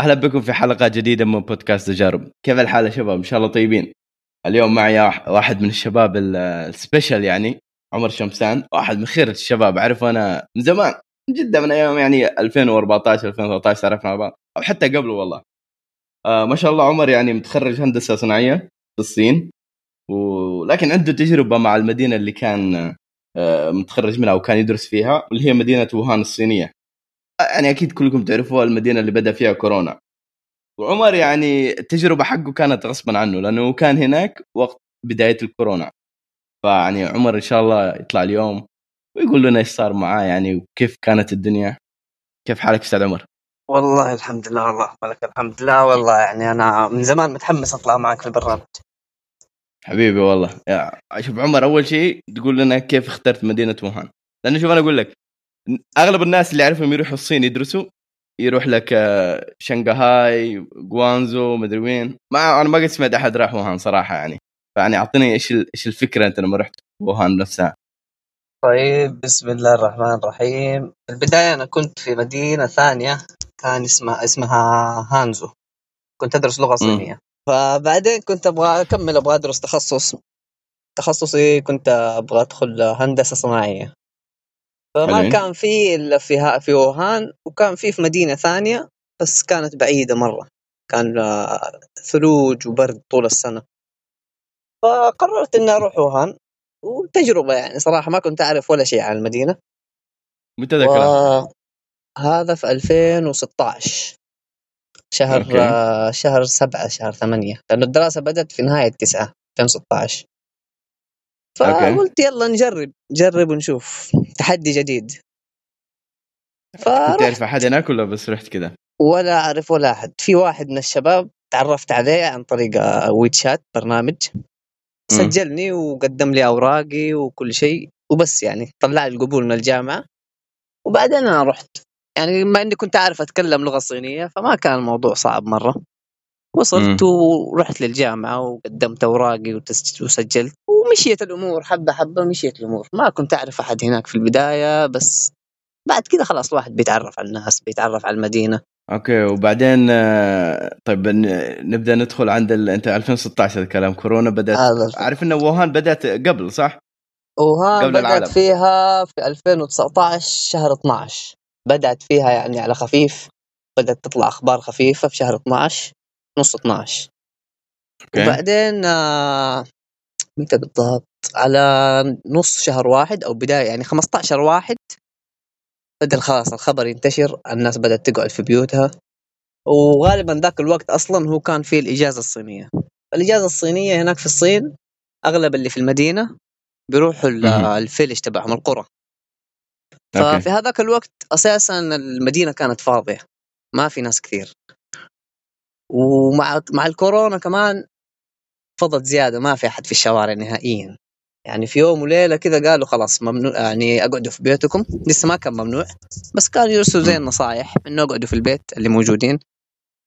أهلا بكم في حلقة جديدة من بودكاست تجارب كيف الحال يا شباب؟ إن شاء الله طيبين. اليوم معي واحد من الشباب السبيشل يعني عمر شمسان واحد من خير الشباب. أعرفه أنا من زمان من جدا من أيام يعني 2014 2013 تعرفنا على بعض أو حتى قبله والله. آه ما شاء الله عمر يعني متخرج هندسة صناعية في الصين ولكن عنده تجربة مع المدينة اللي كان آه متخرج منها وكان يدرس فيها واللي هي مدينة ووهان الصينية. يعني أكيد كلكم تعرفوها المدينة اللي بدأ فيها كورونا. وعمر يعني التجربة حقه كانت غصبا عنه لأنه كان هناك وقت بداية الكورونا. فيعني عمر إن شاء الله يطلع اليوم ويقول لنا إيش صار معاه يعني وكيف كانت الدنيا. كيف حالك أستاذ عمر؟ والله الحمد لله والله ولك الحمد لله والله يعني أنا من زمان متحمس أطلع معك في البرنامج. حبيبي والله. شوف عمر أول شيء تقول لنا كيف اخترت مدينة ووهان. لأنه شوف أنا أقول لك أغلب الناس اللي أعرفهم يروحوا الصين يدرسوا يروح لك آه، شنغهاي جوانزو مدري وين. ما أنا ما قد سمعت أحد راح ووهان صراحة يعني. فيعني أعطيني إيش إيش الفكرة أنت لما رحت ووهان نفسها. طيب بسم الله الرحمن الرحيم. في البداية أنا كنت في مدينة ثانية كان اسمها اسمها هانزو. كنت أدرس لغة صينية. فبعدين كنت أبغى أكمل أبغى أدرس تخصص تخصصي كنت أبغى أدخل هندسة صناعية. فما حلوين. كان في إلا في في ووهان وكان في في مدينة ثانية بس كانت بعيدة مرة كان آه، ثلوج وبرد طول السنة فقررت إني أروح ووهان وتجربة يعني صراحة ما كنت أعرف ولا شيء عن المدينة متى ذا. هذا في 2016 شهر okay. آه، شهر سبعة شهر ثمانية لأنه الدراسة بدأت في نهاية تسعة 2016 فقلت يلا نجرب نجرب ونشوف. تحدي جديد. كنت تعرف أحد هناك ولا بس رحت كذا؟ ولا أعرف ولا أحد. في واحد من الشباب تعرفت عليه عن طريق ويتشات برنامج. سجلني وقدم لي أوراقي وكل شيء وبس يعني. طلع لي القبول من الجامعة. وبعدين أنا رحت. يعني بما إني كنت أعرف أتكلم لغة صينية فما كان الموضوع صعب مرة. وصلت ورحت للجامعة وقدمت أوراقي وسجلت. ومشيت الأمور حبة حبة مشيت الأمور. ما كنت أعرف أحد هناك في البداية بس بعد كذا خلاص الواحد بيتعرف على الناس بيتعرف على المدينة. أوكي وبعدين آه، طيب نبدأ ندخل عند ال... أنت 2016 الكلام كورونا بدأت عارف انه ووهان بدأت قبل صح؟ ووهان قبل بدأت العالم. فيها في 2019 شهر 12 بدأت فيها يعني على خفيف. بدأت تطلع أخبار خفيفة في شهر 12 نص 12 أوكي. وبعدين آه، متى بالضبط؟ على نص شهر واحد أو بداية يعني 15 واحد. بدا خلاص الخبر ينتشر الناس بدأت تقعد في بيوتها. وغالبا ذاك الوقت أصلا هو كان فيه الإجازة الصينية. الإجازة الصينية هناك في الصين أغلب اللي في المدينة بيروحوا الفيلج تبعهم القرى. ففي هذاك الوقت أساسا المدينة كانت فاضية ما في ناس كثير. ومع مع الكورونا كمان فضت زيادة ما في أحد في الشوارع نهائيا. يعني في يوم وليلة كذا قالوا خلاص ممنوع يعني أقعدوا في بيوتكم. لسه ما كان ممنوع بس كانوا يرسلوا زي النصائح إنه اقعدوا في البيت اللي موجودين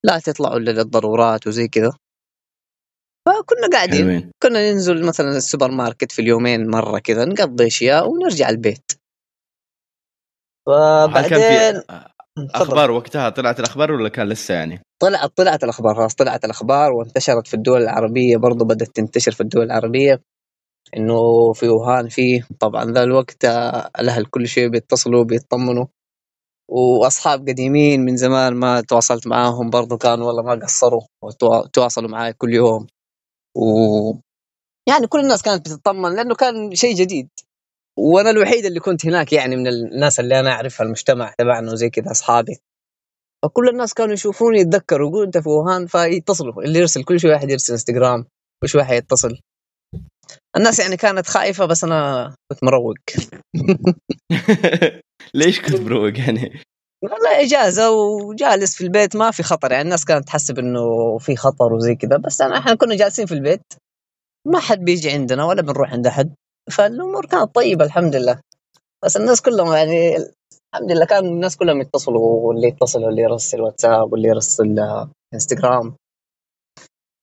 لا تطلعوا إلا للضرورات وزي كذا. فكنا قاعدين حلوين. كنا ننزل مثلا السوبر ماركت في اليومين مرة كذا نقضي أشياء ونرجع البيت. فبعدين أخبار وقتها؟ طلعت الأخبار ولا كان لسه يعني؟ طلعت طلعت الأخبار خلاص طلعت الأخبار وانتشرت في الدول العربية برضو بدأت تنتشر في الدول العربية. إنه في وهان فيه طبعا ذا الوقت الأهل كل شيء بيتصلوا بيطمنوا. وأصحاب قديمين من زمان ما تواصلت معاهم برضو كانوا والله ما قصروا وتواصلوا معي كل يوم. و يعني كل الناس كانت بتطمن لأنه كان شيء جديد. وأنا الوحيد اللي كنت هناك يعني من الناس اللي أنا أعرفها المجتمع تبعنا وزي كذا أصحابي. فكل الناس كانوا يشوفوني يتذكروا يقولوا أنت في ووهان فيتصلوا. اللي يرسل كل شوي واحد يرسل إنستغرام كل شوي واحد يتصل. الناس يعني كانت خايفة بس أنا كنت مروق. ليش كنت مروق يعني؟ والله إجازة وجالس في البيت ما في خطر. يعني الناس كانت تحسب إنه في خطر وزي كذا بس أنا إحنا كنا جالسين في البيت. ما حد بيجي عندنا ولا بنروح عند أحد. فالأمور كانت طيبة الحمد لله. بس الناس كلهم يعني الحمد لله كان الناس كلهم يتصلوا واللي يتصل واللي يرسل واتساب واللي يرسل انستغرام.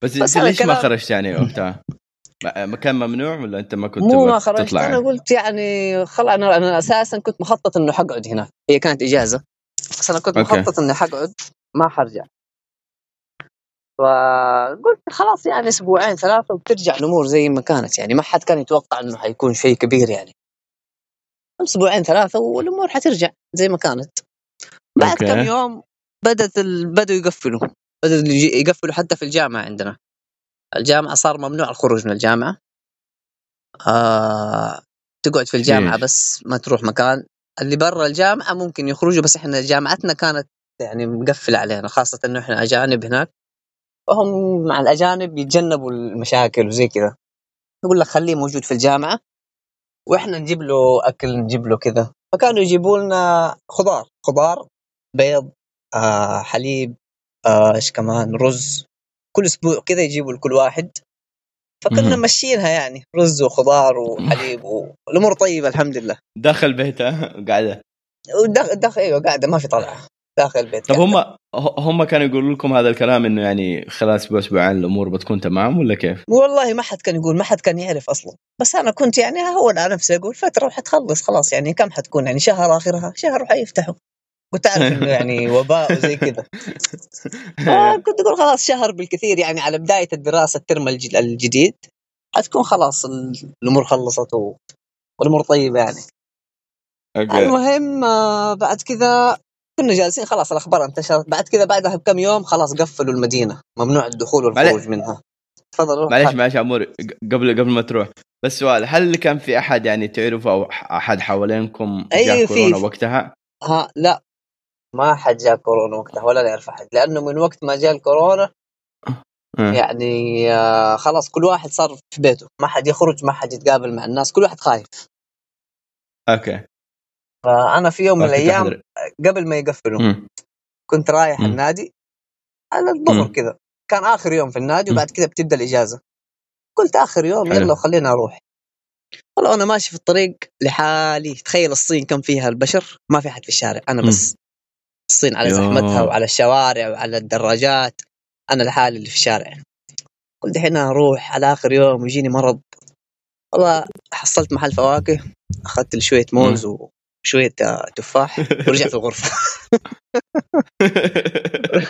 بس, بس انت ليش ما خرجت يعني وقتها؟ مكان ممنوع ولا انت ما كنت مو ما خرجت تطلع أنا قلت يعني خلاص أنا أنا أساسا كنت مخطط إنه حقعد هناك. هي كانت إجازة بس أنا كنت أوكي. مخطط إني حقعد ما حرجع. فقلت خلاص يعني أسبوعين ثلاثة وبترجع الأمور زي ما كانت يعني. ما حد كان يتوقع إنه حيكون شيء كبير يعني. أسبوعين ثلاثة والأمور حترجع زي ما كانت. بعد. كم يوم بدأت ال... بدوا يقفلوا. بدوا يقفلوا حتى في الجامعة عندنا. الجامعة صار ممنوع الخروج من الجامعة. آه... تقعد في الجامعة ليش؟ بس ما تروح مكان. اللي برا الجامعة ممكن يخرجوا بس إحنا جامعتنا كانت يعني مقفلة علينا خاصة إنه إحنا أجانب هناك. فهم مع الأجانب يتجنبوا المشاكل وزي كذا. يقول لك خليه موجود في الجامعة. وإحنا نجيب له أكل نجيب له كذا. فكانوا يجيبوا لنا خضار خضار بيض آه حليب آه إيش كمان رز. كل أسبوع كذا يجيبوا لكل واحد. فكنا. ماشيينها يعني رز وخضار وحليب والامور طيبة الحمد لله. داخل بيته قاعدة. داخل إيوه قاعدة ما في طلعة. داخل البيت طب. هم هم كانوا يقولوا لكم هذا الكلام إنه يعني خلال أسبوع أسبوعين الأمور بتكون تمام ولا كيف؟ والله ما حد كان يقول ما حد كان يعرف أصلا. بس أنا كنت يعني هون على نفسي أقول فترة وحتخلص خلاص يعني كم حتكون؟ يعني شهر آخرها شهر وحيفتحوا كنت اعرف إنه يعني وباء وزي كذا. آه، كنت أقول خلاص شهر بالكثير يعني على بداية الدراسة الترم الج- الجديد حتكون خلاص ال- الأمور خلصت. والأمور طيبة يعني. المهم آه، بعد كذا كنا جالسين خلاص الأخبار انتشرت. بعد كذا بعدها بكم يوم خلاص قفلوا المدينة. ممنوع الدخول والخروج. منها. تفضل روح. معلش. معلش عموري قبل قبل ما تروح. بس سؤال هل كان في أحد يعني تعرفه أو أحد حوالينكم جاء كورونا في. وقتها؟ ها لا. ما حد جاء كورونا وقتها ولا نعرف أحد. لأنه من وقت ما جاء الكورونا آه. يعني آه، خلاص كل واحد صار في بيته. ما حد يخرج ما حد يتقابل مع الناس. كل واحد خايف. أوكي. فأنا في يوم من الأيام. قبل ما يقفلوا مم. كنت رايح مم. النادي على الظهر. كذا كان آخر يوم في النادي. وبعد كذا بتبدأ الإجازة قلت آخر يوم حلو. يلا خلينا أروح والله أنا ماشي في الطريق لحالي تخيل الصين كم فيها البشر ما في أحد في الشارع أنا مم. بس الصين على. زحمتها وعلى الشوارع وعلى الدراجات أنا لحالي اللي في الشارع قلت الحين أروح على آخر يوم ويجيني مرض والله حصلت محل فواكه أخذت لي شوية موز آه، تفاح ورجعت الغرفة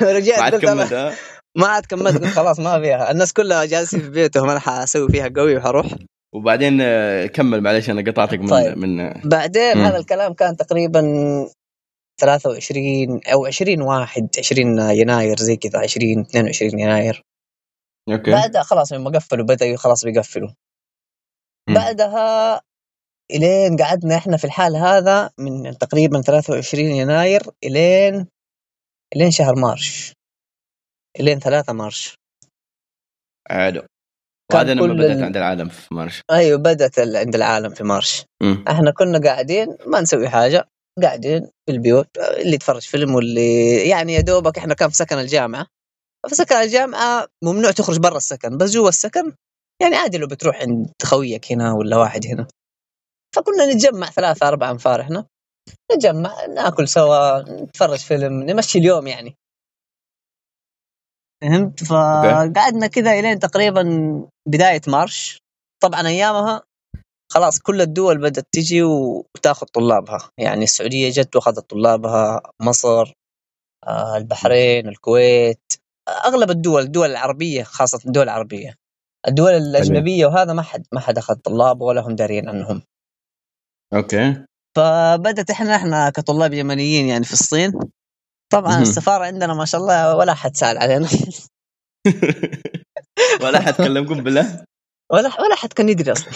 ما رجعت عاد قلت أنا كملت؟ ما عاد كملت خلاص ما فيها الناس كلها جالسين في بيتهم أنا حاسوي فيها قوي وحروح وبعدين آه، كمل معلش أنا قطعتك من طيب. من آه، بعدين مم. هذا الكلام كان تقريبا 23 أو 20 واحد 20 يناير زي كذا 20 22 يناير okay بعدها خلاص لما قفلوا بدأوا خلاص بيقفلوا. بعدها إلين قعدنا إحنا في الحال هذا من تقريبا 23 يناير إلين إلين شهر March. إلين 3 March. حلو وهذا لما بدأت ال- عند العالم في مارش. أيوه بدأت ال- عند العالم في March. مم. إحنا كنا قاعدين ما نسوي حاجة قاعدين في البيوت اللي يتفرج فيلم واللي يعني يا دوبك إحنا كان في سكن الجامعة. في سكن الجامعة ممنوع تخرج برا السكن بس جوا السكن يعني عادي لو بتروح عند خويك هنا ولا واحد هنا. فكنا نتجمع ثلاثة أربعة أنفار إحنا. نتجمع ناكل سوا نتفرج فيلم نمشي اليوم يعني. فهمت؟ فقعدنا كذا إلين تقريبا بداية مارش. طبعا أيامها خلاص كل الدول بدأت تجي وتاخذ طلابها. يعني السعودية جت وأخذت طلابها مصر آه، البحرين الكويت. أغلب الدول الدول العربية خاصة الدول العربية. الدول الأجنبية وهذا ما حد ما حد أخذ طلاب ولا هم دارين عنهم أوكي. فبدت إحنا إحنا كطلاب يمنيين يعني في الصين. طبعا مهم. السفارة عندنا ما شاء الله ولا حد سأل علينا. ولا حد كلمكم بالله؟ ولا ولا حد كان يدري أصلا.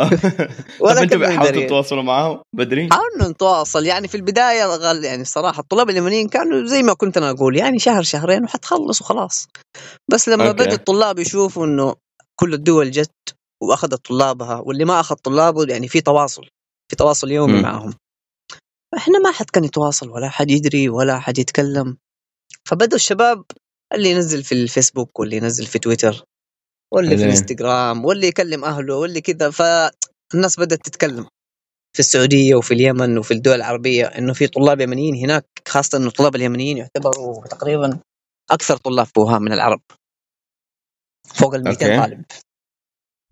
ولا أنتم حاولتوا. تتواصلوا معاهم؟ بدري؟ حاولنا نتواصل. يعني في البداية غال يعني الصراحة الطلاب اليمنيين كانوا زي ما كنت أنا أقول يعني شهر شهرين وحتخلص وخلاص. بس لما أوكي. بدأ الطلاب يشوفوا إنه كل الدول جت وأخذت طلابها واللي ما أخذ طلابه يعني في تواصل. في تواصل يومي مم. معهم إحنا ما حد كان يتواصل ولا حد يدري ولا حد يتكلم فبدوا الشباب اللي ينزل في الفيسبوك واللي ينزل في تويتر واللي في. الانستغرام واللي يكلم أهله واللي كذا فالناس بدأت تتكلم في السعودية وفي اليمن وفي الدول العربية إنه في طلاب يمنيين هناك خاصة إنه الطلاب اليمنيين يعتبروا تقريبا أكثر طلاب في وهان من العرب فوق ال 200 okay. طالب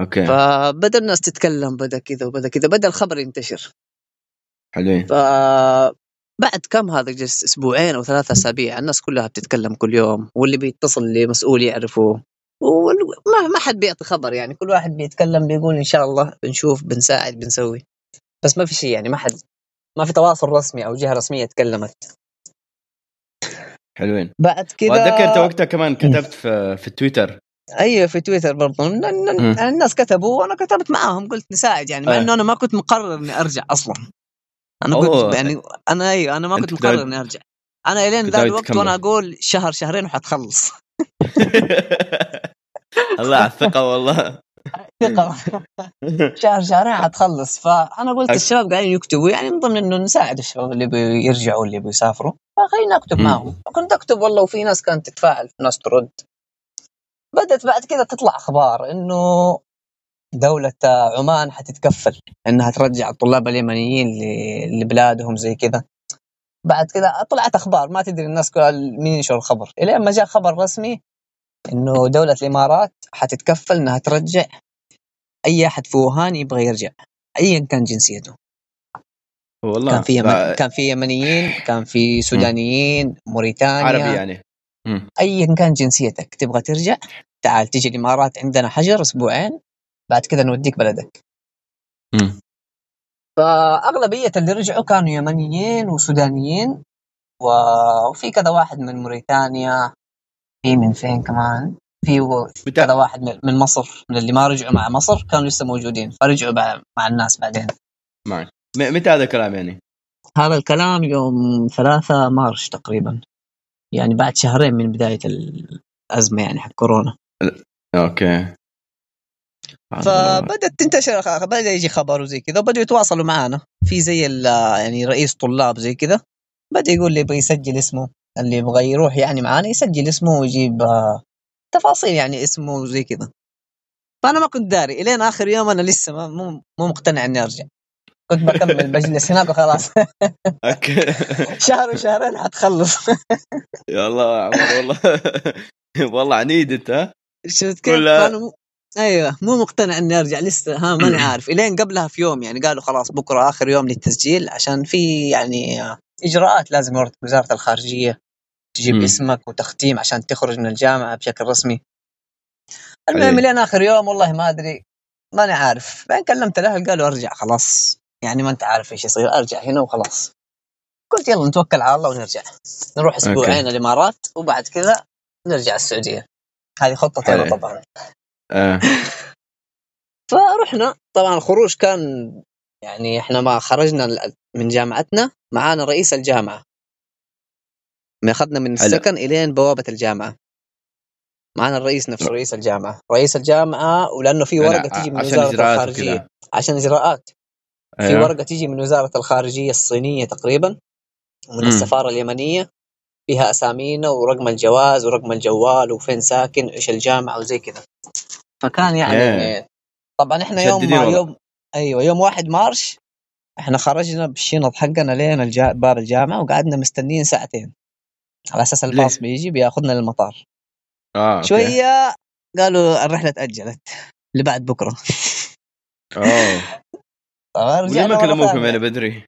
okay. فبدأ الناس تتكلم بدأ كذا وبدأ كذا بدأ الخبر ينتشر. حلوين. ف بعد كم هذا جلس أسبوعين أو ثلاثة أسابيع الناس كلها بتتكلم كل يوم واللي بيتصل لمسؤول يعرفه. وما ما حد بيعطي خبر يعني كل واحد بيتكلم بيقول إن شاء الله بنشوف بنساعد بنسوي. بس ما في شيء يعني ما حد ما في تواصل رسمي أو جهة رسمية تكلمت. حلوين. بعد كذا وأتذكر وقتها كمان كتبت في, في تويتر أيوه في تويتر برضه الناس كتبوا وأنا كتبت معاهم قلت نساعد يعني مع إنه أنا ما كنت مقرر إني أرجع أصلا. أنا كنت يعني أنا أيوه أنا ما كنت مقرر إني أرجع. أنا إلين ذا الوقت وأنا أقول شهر شهرين وحتخلص. الله على الثقة والله. ثقه شهر شهرين حتخلص. فأنا قلت الشباب قاعدين يكتبوا يعني من ضمن إنه نساعد الشباب اللي بيرجعوا اللي بيسافروا فخلينا أكتب معهم كنت أكتب والله وفي ناس كانت تتفاعل ناس ترد. بدأت بعد كذا تطلع أخبار إنه دولة عمان حتتكفل إنها ترجع الطلاب اليمنيين لبلادهم زي كذا. بعد كذا طلعت أخبار ما تدري الناس مين ينشر الخبر. إلين ما جاء خبر رسمي إنه دولة الإمارات حتتكفل إنها ترجع أي أحد في ووهان يبغى يرجع ايا كان جنسيته. والله كان في يمن... كان في يمنيين كان في سودانيين موريتانيا. عربي يعني. ايا كان جنسيتك تبغى ترجع؟ تعال تيجي الإمارات عندنا حجر أسبوعين بعد كذا نوديك بلدك. مم. فأغلبية اللي رجعوا كانوا يمنيين وسودانيين وفي كذا واحد من موريتانيا في من فين كمان؟ في كذا واحد من مصر من اللي ما رجعوا مع مصر كانوا لسه موجودين فرجعوا مع الناس بعدين. معك متى هذا الكلام يعني؟ هذا الكلام يوم ثلاثة March تقريبا. يعني بعد شهرين من بداية الأزمة يعني حق كورونا. أوكي. فبدات تنتشر بدأ يجي خبر وزي كذا وبدأوا يتواصلوا معنا. في زي يعني رئيس طلاب زي كذا بدأ يقول لي يبغى يسجل اسمه. اللي يبغى يروح يعني معانا يسجل اسمه ويجيب آه، تفاصيل يعني اسمه وزي كذا. فأنا ما كنت داري. إلين آخر يوم أنا لسه ما مو مو مقتنع إني أرجع. كنت بكمل بجلس هناك وخلاص. أوكي. شهر وشهرين حتخلص. يا الله يا عمر والله. والله عنيد أنت شفت كيف؟ أيوه مو مقتنع إني أرجع لسه ها ماني عارف. إلين قبلها في يوم يعني قالوا خلاص بكرة آخر يوم للتسجيل عشان في يعني إجراءات لازم وزارة الخارجية تجيب م. اسمك وتختيم عشان تخرج من الجامعة بشكل رسمي. المهم لين آخر يوم والله ما أدري ماني عارف. بعدين كلمت الأهل قالوا أرجع خلاص. يعني ما انت عارف إيش يصير. ارجع هنا وخلاص. قلت يلا نتوكل على الله ونرجع. نروح أسبوعين الإمارات وبعد كذا نرجع السعودية. هذه خطتي طبعا. آه. فرحنا طبعا الخروج كان يعني إحنا ما خرجنا من جامعتنا معانا رئيس الجامعة. ما أخذنا من السكن إلين بوابة الجامعة. معنا الرئيس نفسه رئيس الجامعة. رئيس الجامعة ولأنه في ورقة تيجي من وزارة الخارجية. عشان إجراءات. في ورقة تيجي من وزارة الخارجية الصينية تقريبا ومن. السفارة اليمنية فيها أسامينا ورقم الجواز ورقم الجوال وفين ساكن وايش الجامعة وزي كذا. فكان يعني yeah. طبعا إحنا يوم يوم أيوه يوم واحد مارش إحنا خرجنا بالشنط حقنا لين الجا... باب الجامعة وقعدنا مستنيين ساعتين. على أساس الباص بيجي بياخذنا للمطار. آه شوية قالوا الرحلة تأجلت لبعد بكرة. رجعنا ما كلموكم يعني بدري.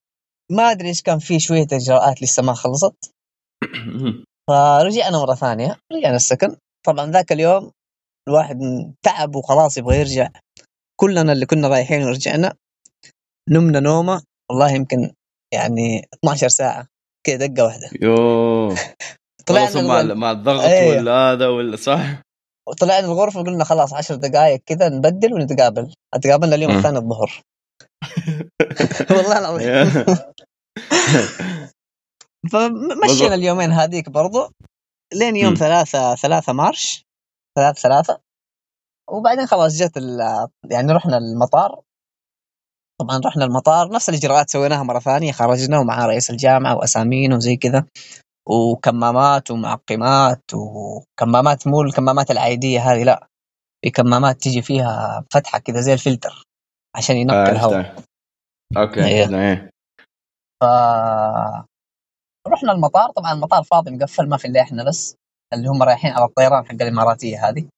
ما أدري إيش كان في شوية إجراءات لسه ما خلصت. فرجعنا مرة ثانية رجعنا السكن. طبعا ذاك اليوم الواحد تعب وخلاص يبغى يرجع. كلنا اللي كنا رايحين ورجعنا نمنا نومة. والله يمكن يعني 12 ساعة كذا دقة واحدة. يوه. طلعنا مع, مع الضغط أيه. ولا هذا ولا صح. وطلعنا الغرفة قلنا خلاص 10 دقائق كذا نبدل ونتقابل. تقابلنا اليوم الثاني الظهر. والله العظيم. فمشينا اليومين هذيك برضو لين يوم ثلاثة ثلاثة مارش ثلاثة ثلاثة. وبعدين خلاص جت يعني رحنا المطار. طبعا رحنا المطار نفس الإجراءات سويناها مرة ثانية خرجنا ومع رئيس الجامعة واسامينا وزي كذا. وكمامات ومعقمات وكمامات مو الكمامات العادية هذه لا في كمامات تيجي فيها فتحة كذا زي الفلتر. عشان ينقي آه الهواء. أوكي إيه. ف رحنا المطار. طبعا المطار فاضي مقفل ما في إلا إحنا بس اللي هم رايحين على الطيران حق الإماراتية هذه.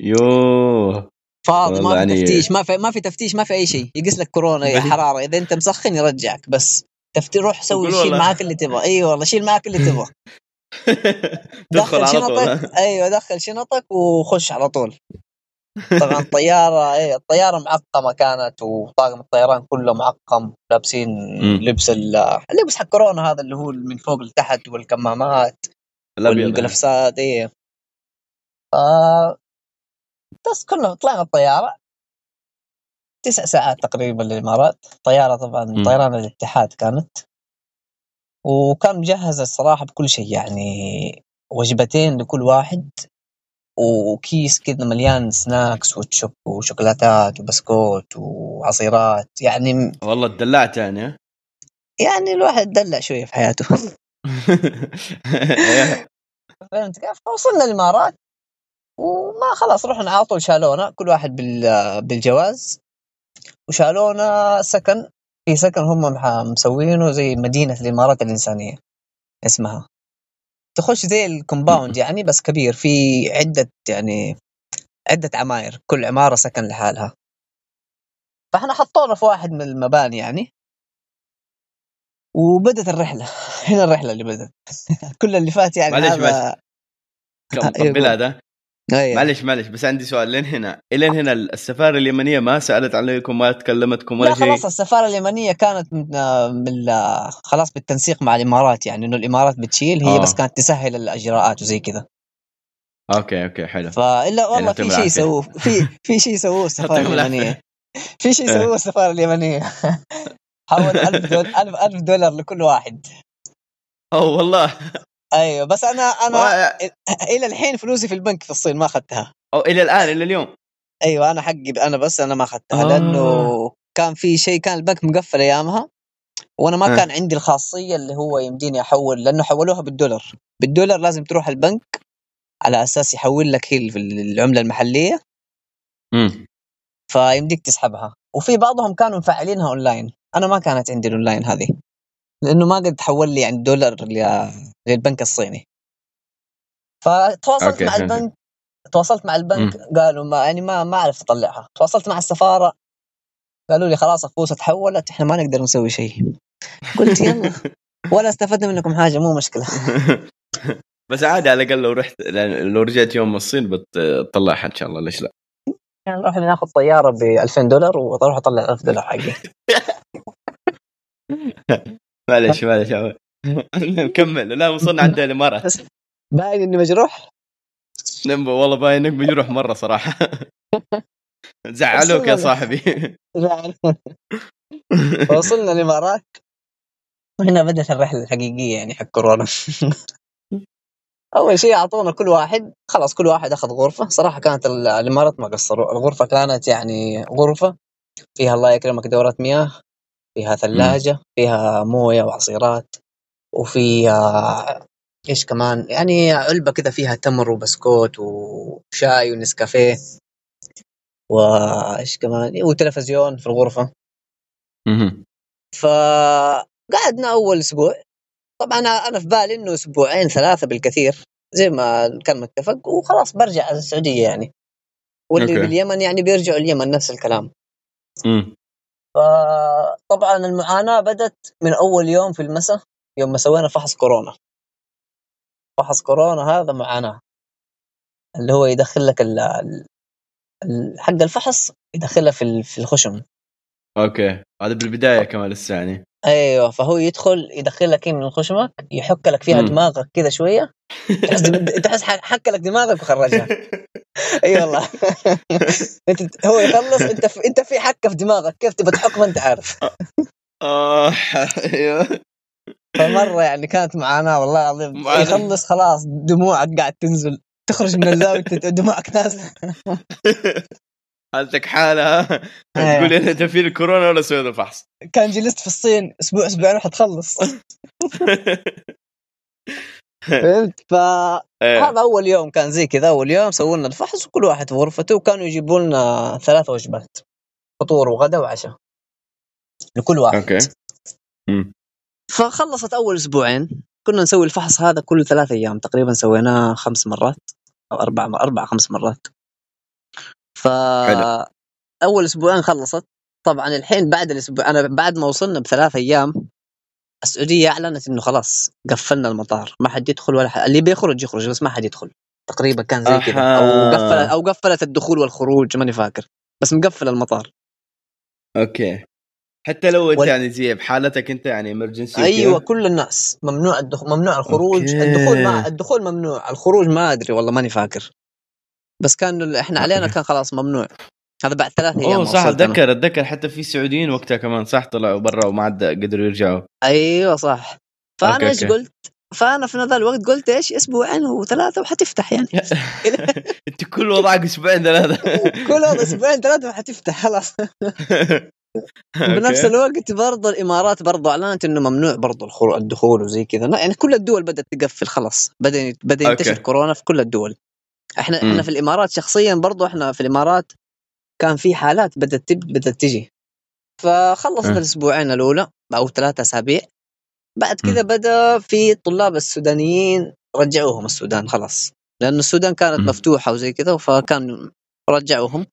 يوه. فاضي ما في يعني... تفتيش ما في ما في تفتيش ما في أي شيء. يقيس لك كورونا حرارة. إذا أنت مسخن يرجعك بس. تفتي روح سوي شيل. معاك اللي تبغى. اي والله شيل معاك اللي تبغى. دخل؟ شنطك. أيوه دخل شنطك وخش على طول. طبعا الطياره اي الطيارة معقمة كانت وطاقم الطيران كله معقم لابسين. لبس ال- اللبس حق كورونا هذا اللي هو من فوق لتحت والكمامات الأبيض والقلفسات إيه. آه بس كنا طلعنا الطيارة. تسع ساعات تقريبا للإمارات. طيارة طبعا مم. طيران الاتحاد كانت. وكان مجهز الصراحه بكل شيء يعني وجبتين لكل واحد. وكيس كذا مليان سناكس وتشوك وشوكولاتات وبسكوت وعصيرات يعني والله تدلعت يعني؟ يعني الواحد دلع شوية في حياته. فهمت كيف؟ فوصلنا الإمارات وما خلاص رحنا على طول شالونا كل واحد بال- بالجواز وشالونا سكن في سكن هم مسوينه زي مدينة الإمارات الإنسانية اسمها تخش زي الكومباوند يعني بس كبير في عدة يعني عدة عماير كل عمارة سكن لحالها. فإحنا حطونا في واحد من المباني يعني. وبدت الرحلة. هنا الرحلة اللي بدت. كل اللي فات يعني معليش هذا كم أيوة. قبل أيوة. معلش معلش بس عندي سؤال لين هنا الين هنا السفارة اليمنية ما سألت عليكم ما تكلمتكم ولا لا شيء خلاص السفارة اليمنية كانت من, من خلاص بالتنسيق مع الإمارات يعني إنه الإمارات بتشيل هي آه. بس كانت تسهل الإجراءات وزي كذا أوكي أوكي حلو فإلا والله يعطيهم في شيء العافية. سووه في في شيء سووه السفارة. اليمنية في شيء إيه. سووه السفارة اليمنية حول 1000 دولار 1000 1000 دولار لكل واحد أوه والله أيوه بس أنا أنا إلى الحين فلوسي في البنك في الصين ما أخذتها. أو إلى الآن إلى اليوم؟ أيوه أنا حقي أنا بس أنا ما أخذتها آه. لأنه كان في شيء كان البنك مقفل أيامها وأنا ما آه. كان عندي الخاصية اللي هو يمديني أحول لأنه حولوها بالدولار. بالدولار لازم تروح البنك على أساس يحول لك هي في العملة المحلية. امم فيمديك تسحبها. وفي بعضهم كانوا مفعلينها أونلاين. أنا ما كانت عندي الأونلاين هذه لأنه ما قد تحول لي يعني دولار ل- للبنك الصيني. فتواصلت أوكي، مع. البنك تواصلت مع البنك قالوا ما يعني ما ما عرفت أطلعها. تواصلت مع السفارة قالوا لي خلاص الفلوس تحولت إحنا ما نقدر نسوي شيء. قلت يلا ولا استفدنا منكم حاجة مو مشكلة. بس عادي على الأقل لو رحت لو رجعت يوم الصين بتطلعها إن شاء الله ليش لا؟ يعني نروح ناخذ طيارة ب 2000 دولار وأروح أطلع 1000 دولار حقي. معلش معلش نكمل لا وصلنا عند الامارات باين إني مجروح؟ والله باين إنك مجروح مرة صراحة. زعلوك يا صاحبي. وصلنا الامارات وهنا بدات الرحلة الحقيقية يعني حق كورونا. أول شيء أعطونا كل واحد خلاص كل واحد أخذ غرفة. صراحة كانت ال- الإمارات ما قصروا. الغرفة كانت يعني غرفة فيها الله يكرمك دورات مياه فيها ثلاجة فيها موية وعصيرات. وفيها إيش كمان يعني علبة كذا فيها تمر وبسكوت وشاي ونسكافيه وايش كمان وتلفزيون في الغرفة مهم. فقعدنا أول أسبوع طبعا أنا في بالي إنه أسبوعين ثلاثة بالكثير زي ما كان متفق وخلاص برجع على السعودية يعني واللي أوكي. باليمن يعني بيرجعوا اليمن نفس الكلام مم. فطبعا المعاناة بدت من أول يوم في المساء يوم ما سوينا فحص كورونا. فحص كورونا هذا معاناه اللي هو يدخل لك ال- حق الفحص يدخلها في في الخشم. أوكي. هذا بالبداية كمان لسه يعني. أيوه. فهو يدخل يدخل لك من خشمك يحك لك فيها مم. دماغك كذا شوية. تحس دم- تحس ح- حك لك دماغك وخرجها. أي والله. أنت هو يخلص أنت في أنت في حكة في دماغك. كيف تبى تحك ما أنت عارف. آه أيوه. فمرة يعني كانت معاناه والله العظيم. يخلص خلاص دموعك قاعد تنزل. تخرج من الزاوية دموعك نازله حالتك حالها أيوة. تقول لي أنت في الكورونا ولا سويت الفحص كان جلست في الصين أسبوع أسبوعين وحتخلص. فهمت؟ فهذا إيه. أول يوم كان زي كذا. أول يوم سووا لنا الفحص وكل واحد في غرفته وكانوا يجيبوا لنا ثلاث وجبات فطور وغدا وعشاء. لكل واحد. أوكي. فخلصت أول أسبوعين. كنا نسوي الفحص هذا كل ثلاث أيام. تقريبا سويناه خمس مرات أو أربع أربع خمس مرات. ف حلو. أول أسبوعين خلصت. طبعا الحين بعد الأسبوع أنا بعد ما وصلنا بثلاث أيام السعودية أعلنت إنه خلاص قفلنا المطار. ما حد يدخل ولا حد اللي بيخرج يخرج بس ما حد يدخل. تقريبا كان زي كذا. أو. قفلت أو قفلت الدخول والخروج ماني فاكر. بس مقفل المطار. أوكي. حتى لو انت وال- يعني زي بحالتك انت يعني emergency أيوه كل الناس. ممنوع الدخول ممنوع الخروج. أوكي. الدخول ما الدخول ممنوع. الخروج ما أدري والله ماني فاكر. بس كان إحنا علينا. كان خلاص ممنوع. هذا بعد ثلاث أيام أوه صح. أتذكر أتذكر حتى في سعوديين وقتها كمان صح طلعوا برا وما عاد قدروا يرجعوا. أيوه صح. فأنا أوكي، إيش. قلت؟ فأنا في ذا الوقت قلت إيش؟ أسبوعين وثلاثة وحتفتح يعني. أنت كل وضعك أسبوعين ثلاثة. كل أسبوعين ثلاثة وحتفتح خلاص. بنفس. الوقت برضه الإمارات برضه أعلنت إنه ممنوع برضه الدخول وزي كذا يعني كل الدول بدأت تقفل خلاص بدا بدأ ينتشر. كورونا في كل الدول إحنا. إحنا في الإمارات شخصيا برضه إحنا في الإمارات كان في حالات بدأت. بدأت تجي فخلصت مم. الأسبوعين الأولى أو ثلاثة أسابيع بعد كذا. بدأ في الطلاب السودانيين رجعوهم السودان خلاص لأنه السودان كانت. مفتوحة وزي كذا فكان رجعوهم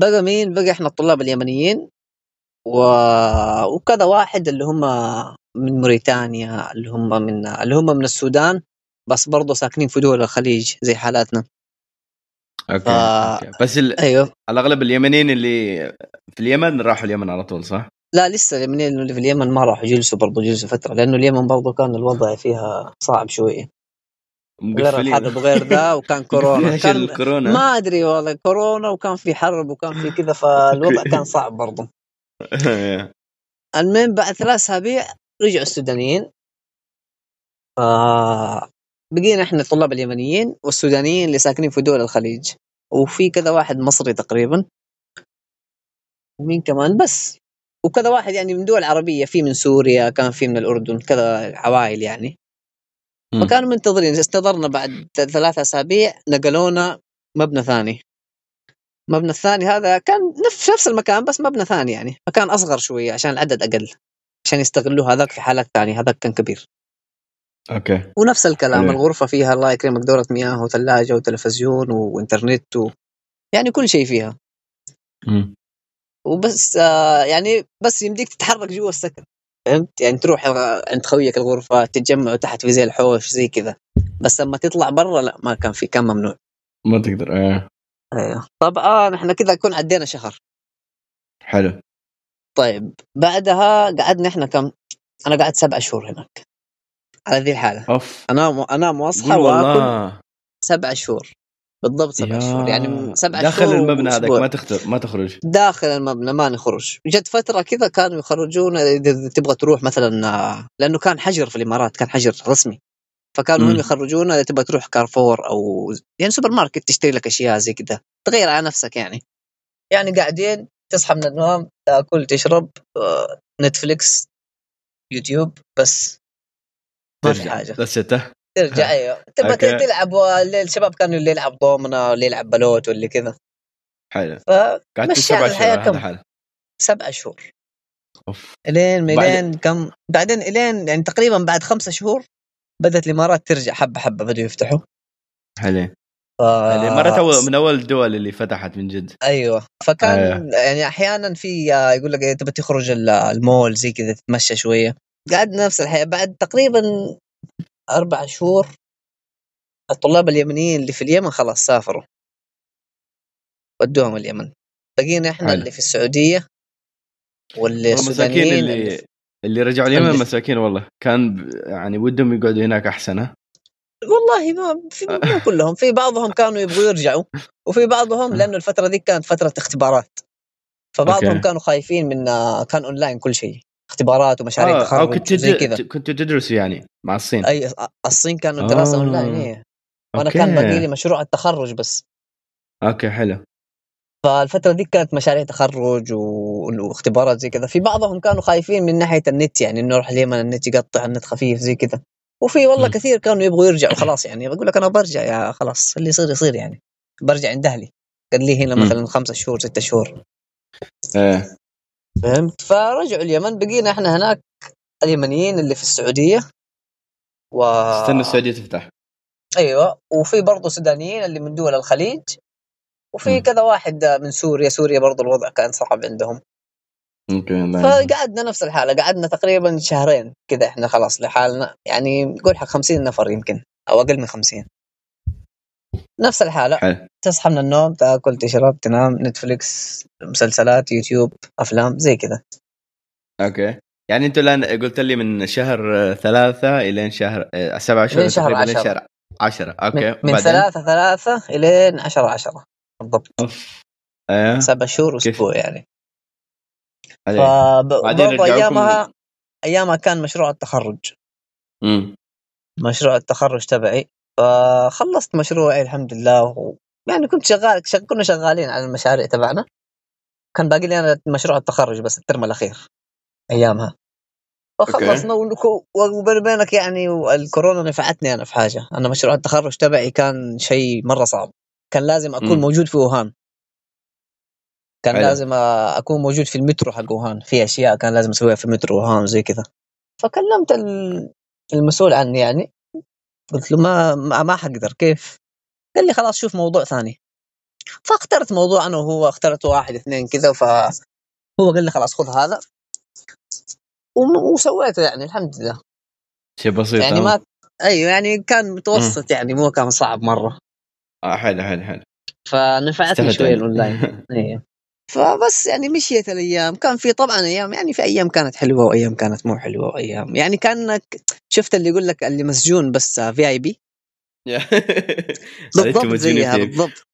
بقى مين بقى إحنا الطلاب اليمنيين و... وكذا واحد اللي هم من موريتانيا اللي هم من اللي هم من السودان بس برضه ساكنين في دول الخليج زي حالاتنا أوكي ف- أوكي. بس ال... أيوه على الأغلب اليمنيين اللي في اليمن راحوا اليمن على طول صح؟ لا لسه اليمنيين اللي في اليمن ما راحوا جلسوا برضه جلسوا فترة لأنه اليمن برضه كان الوضع فيها صعب شوية غير مقفلين. الحرب وغير ذا وكان كورونا. كان الكورونا ما أدري والله كورونا وكان في حرب وكان في كذا فالوضع كان صعب برضه المهم بعد ثلاث أسابيع رجعوا السودانيين. ف بقينا إحنا الطلاب اليمنيين والسودانيين اللي ساكنين في دول الخليج. وفي كذا واحد مصري تقريبا. ومين كمان؟ بس. وكذا واحد يعني من دول عربية في من سوريا كان في من الأردن كذا عوائل يعني. فكانوا منتظرين. استدرنا بعد ثلاثة أسابيع نقلونا مبنى ثاني. المبنى الثاني هذا كان نفس نفس المكان بس مبنى ثاني يعني. مكان أصغر شوية عشان العدد أقل عشان يستغلوه هذاك في حالات ثانية. هذاك كان كبير. أوكي. ونفس الكلام حلو. الغرفة فيها الله يكرمك دورة مياه وثلاجة وتلفزيون وإنترنت و... يعني كل شيء فيها. مم. وبس آه يعني بس يمديك تتحرك جوا السكن. فهمت يعني تروح عند خويك الغرفة تتجمعوا تحت في زي الحوش زي كذا. بس لما تطلع برا لا ما كان في كان ممنوع. ما تقدر إيه. أيوه طبعا إحنا كذا نكون عدينا شهر. حلو. طيب بعدها قعدنا إحنا كم؟ أنا قعدت سبع شهور هناك. على ذي الحالة. أوف. انام أنام وأصحى واكل والله. سبع شهور. بالضبط سبع شهور يعني سبع داخل شهور المبنى هذاك. ما تختار ما تخرج. داخل المبنى ما نخرج. جت فترة كذا كانوا يخرجونا إذا تبغى تروح مثلا آه، لأنه كان حجر في الإمارات كان حجر رسمي. فكانوا هم. يخرجونا إذا تبغى تروح كارفور أو يعني سوبر ماركت تشتري لك أشياء زي كذا. تغير على نفسك يعني. يعني قاعدين تصحى من النوم تأكل تشرب آه، نتفليكس يوتيوب بس. ما في. حاجة. بس ترجع أيوه. تبغى. تلعب الشباب كانوا اللي يلعب دومنا واللي يلعب بلوت واللي كذا. حلو. قعدت سبع شهور كم؟ سبع شهور. أوف. إلين بعد- إلين كم؟ بعدين إلين يعني تقريبا بعد خمسة شهور بدأت الإمارات ترجع حبة حبة بدوا يفتحوا. حلو. ف... حلو مرة أول من أول الدول اللي فتحت من جد. أيوه. فكان يعني أحيانا في آه، يقول لك إيه، تبى تخرج ال- المول زي كذا تتمشى شوية. قعدنا نفس الحياة. بعد تقريبا أربع شهور الطلاب اليمنيين اللي في اليمن خلاص سافروا. ودوهم اليمن. بقينا إحنا حلو. اللي في السعودية واللي السودانيين اللي اللي اللي رجعوا اليمن اللي- مساكين والله. كان ب- يعني ودهم يقعدوا هناك أحسن والله ما في مو كلهم. في بعضهم كانوا يبغوا يرجعوا وفي بعضهم لأنه الفترة دي كانت فترة اختبارات. فبعضهم أوكي. كانوا خايفين من كان اونلاين كل شيء. اختبارات ومشاريع آه، أو تخرج كنت وزي تد... كذا كنت تدرسوا يعني مع الصين أي الصين كانوا الدراسه آه. أونلاين إيه. وأنا أوكي. كان باقي لي مشروع التخرج بس أوكي حلو فالفترة دي كانت مشاريع تخرج و- واختبارات زي كذا في بعضهم كانوا خايفين من ناحية النت يعني إنه نروح اليمن النت يقطع النت خفيف زي كذا وفي والله مم. كثير كانوا يبغوا يرجعوا خلاص يعني بقول لك أنا برجع يا خلاص اللي يصير يصير يعني برجع عند أهلي قال لي هنا. مثلا خمسة شهور ستة شهور إيه فهمت فرجعوا اليمن بقينا إحنا هناك اليمنيين اللي في السعودية و استنى السعودية تفتح أيوه وفي برضه سودانيين اللي من دول الخليج وفي مم. كذا واحد من سوريا سوريا برضه الوضع كان صعب عندهم يعينك. فقعدنا نفس الحالة قعدنا تقريبا شهرين كذا إحنا خلاص لحالنا يعني نقول حق 50 نفر يمكن أو أقل من 50 نفس الحالة. حلو. تصحى من النوم تأكل تشرب تنام نتفليكس مسلسلات يوتيوب أفلام زي كذا. أوكي. يعني أنتوا الآن قلت لي من شهر ثلاثة إلين شهر آه، سبعة شهور شهر إلين عشرة. شهر عشرة. أوكي. من, من؟ ثلاثة ثلاثة إلين عشرة عشرة. بالضبط. إيه سبع شهور كيف؟ وأسبوع يعني. فبرضه أيامها أيامها كان مشروع التخرج. امم مشروع التخرج تبعي. فخلصت مشروعي الحمد لله و... يعني كنت شغال شغ... كنا شغالين على المشاريع تبعنا. كان باقي لي أنا مشروع التخرج بس الترم الأخير أيامها. فخلصنا وبيني وبينك يعني الكورونا نفعتني أنا في حاجة. أنا مشروع التخرج تبعي كان شيء مرة صعب. كان لازم أكون مم. موجود في ووهان. كان حلو. لازم أكون موجود في المترو حق ووهان. في أشياء كان لازم أسويها في مترو ووهان وزي كذا. فكلمت ال- المسؤول عني يعني. قلت له ما ما, ما حقدر كيف؟ قال لي خلاص شوف موضوع ثاني. فاخترت موضوع أنا وهو اخترت واحد اثنين كذا فهو قال لي خلاص خذ هذا. وسويته يعني الحمد لله. شيء بسيط يعني. ما أيوه يعني كان متوسط يعني مو كان صعب مرة. آه حلو حلو حلو. فنفعتني يعني. الأونلاين. أيوه فبس يعني مشيت الأيام كان في طبعا أيام يعني في أيام كانت حلوة وأيام كانت مو حلوة وأيام يعني كانك شفت اللي يقول لك اللي مسجون بس VIP بالضبط زيها بالضبط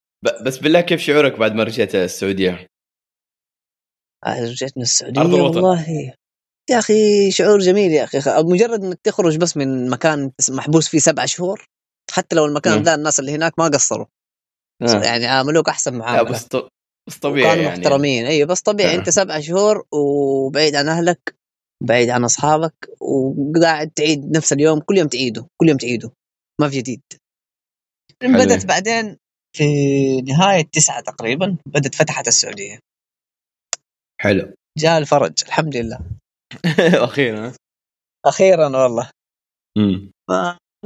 بس بالله كيف شعورك بعد ما رجعت السعودية؟ رجعت من السعودية. والله يا أخي شعور جميل يا أخي مجرد إنك تخرج بس من مكان محبوس فيه سبع شهور حتى لو المكان. ذا الناس اللي هناك ما قصروا آه. يعني عاملوك أحسن معاملة بس. بس طبيعي كانوا يعني. محترمين. أيوه بس طبيعي. آه. أنت سبع شهور وبعيد عن أهلك بعيد عن أصحابك وقاعد تعيد نفس اليوم. كل يوم تعيده كل يوم تعيده. ما في جديد. بدت بعدين في نهاية تسعة تقريبا بدت فتحت السعودية. حلو. جاء الفرج الحمد لله. أخيرا. أخيرا والله. امم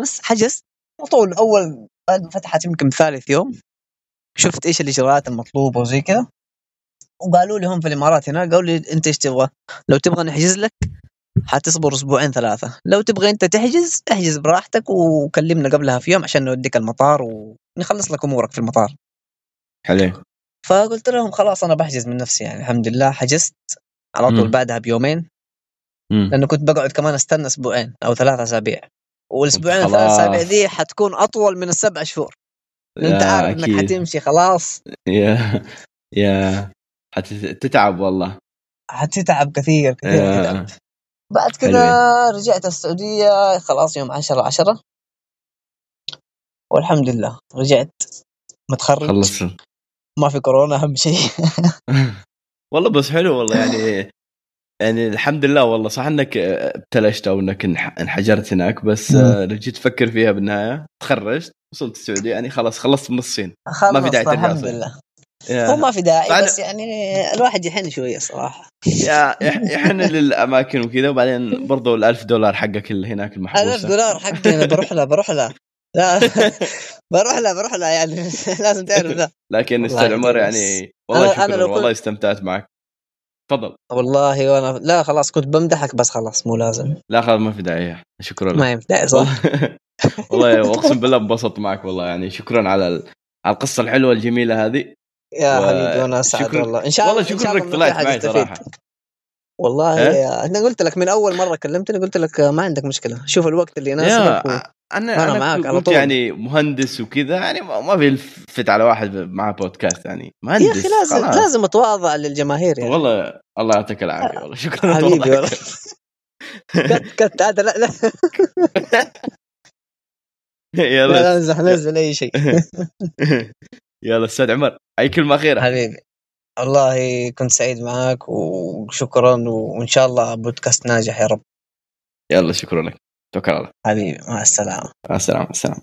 بس حجزت. وطول أول بعد ما فتحت يمكن ثالث يوم. شفت إيش الإجراءات المطلوبة وزي كذا؟ وقالوا لي هم في الإمارات هنا قالوا لي أنت إيش تبغى؟ لو تبغى نحجز لك حتصبر أسبوعين ثلاثة. لو تبغى أنت تحجز احجز براحتك وكلمنا قبلها في يوم عشان نوديك المطار ونخلص لك أمورك في المطار. حلو. فقلت لهم خلاص أنا بحجز من نفسي يعني الحمد لله حجزت. على طول. بعدها بيومين. مم. لأنه كنت بقعد كمان أستنى أسبوعين أو ثلاثة أسابيع. والأسبوعين. الثلاث اسابيع دي حتكون أطول من السبع شهور. انت عارف انك. حتمشي خلاص. يا يا. حتتعب والله. حتتعب كثير كثير آه. تتعب بعد كذا. رجعت السعودية خلاص يوم 10 10 والحمد لله رجعت متخرج. خلص. ما في كورونا أهم شيء. والله بس حلو والله يعني يعني الحمد لله والله. صح إنك آه، ابتلشت أو إنك انح- انحجرت هناك بس. آه، لو جيت تفكر فيها بالنهاية. تخرجت. وصلت السعودية يعني خلاص خلصت من الصين. خلص داعي ترجع الحمد. لله. يا. هو ما في داعي بعد- بس يعني الواحد يحن شوية صراحة. يحن للأماكن وكذا وبعدين برضو الألف دولار حقك اللي هناك المحبوسة. 1000 دولار حقي أنا بروح لها بروح لها لا بروح لها بروح لها يعني. لازم تعرف ذا. لكن أستاذ عمر. يعني والله أنا- أنا شكرا كنت- والله استمتعت معك. تفضل. والله وأنا لا خلاص كنت بمدحك بس خلاص مو لازم. لا خلاص ما في داعي شكرا لك. ما ينفع صح. والله أقسم بالله انبسطت معك والله يعني شكرا على ال... على القصة الحلوة الجميلة هذه يا و- حبيبي وأنا أسعد شكراً. والله إن شاء الله والله شكراً إنه طلعت معي. صراحة. والله إيه؟ أنا قلت لك من أول مرة كلمتني قلت لك ما عندك مشكلة شوف الوقت اللي يناسبك و... يا أنا أنا معاك على طول. يعني مهندس وكذا يعني ما بيلفت على واحد معاه بودكاست يعني مهندس يا أخي لازم خلاص. لازم أتواضع للجماهير يعني والله الله يعطيك العافية والله شكرا حبيبي والله. كت كت هذا لا لا يلا لا امزح نزل أي شيء. يلا أستاذ عمر أي كلمة أخيرة؟ حبيبي والله كنت سعيد معاك وشكرا وإن شاء الله بودكاست ناجح يا رب. يلا شكرا لك. توكل على الله. حبيبي مع السلامة. مع السلامة مع السلامة.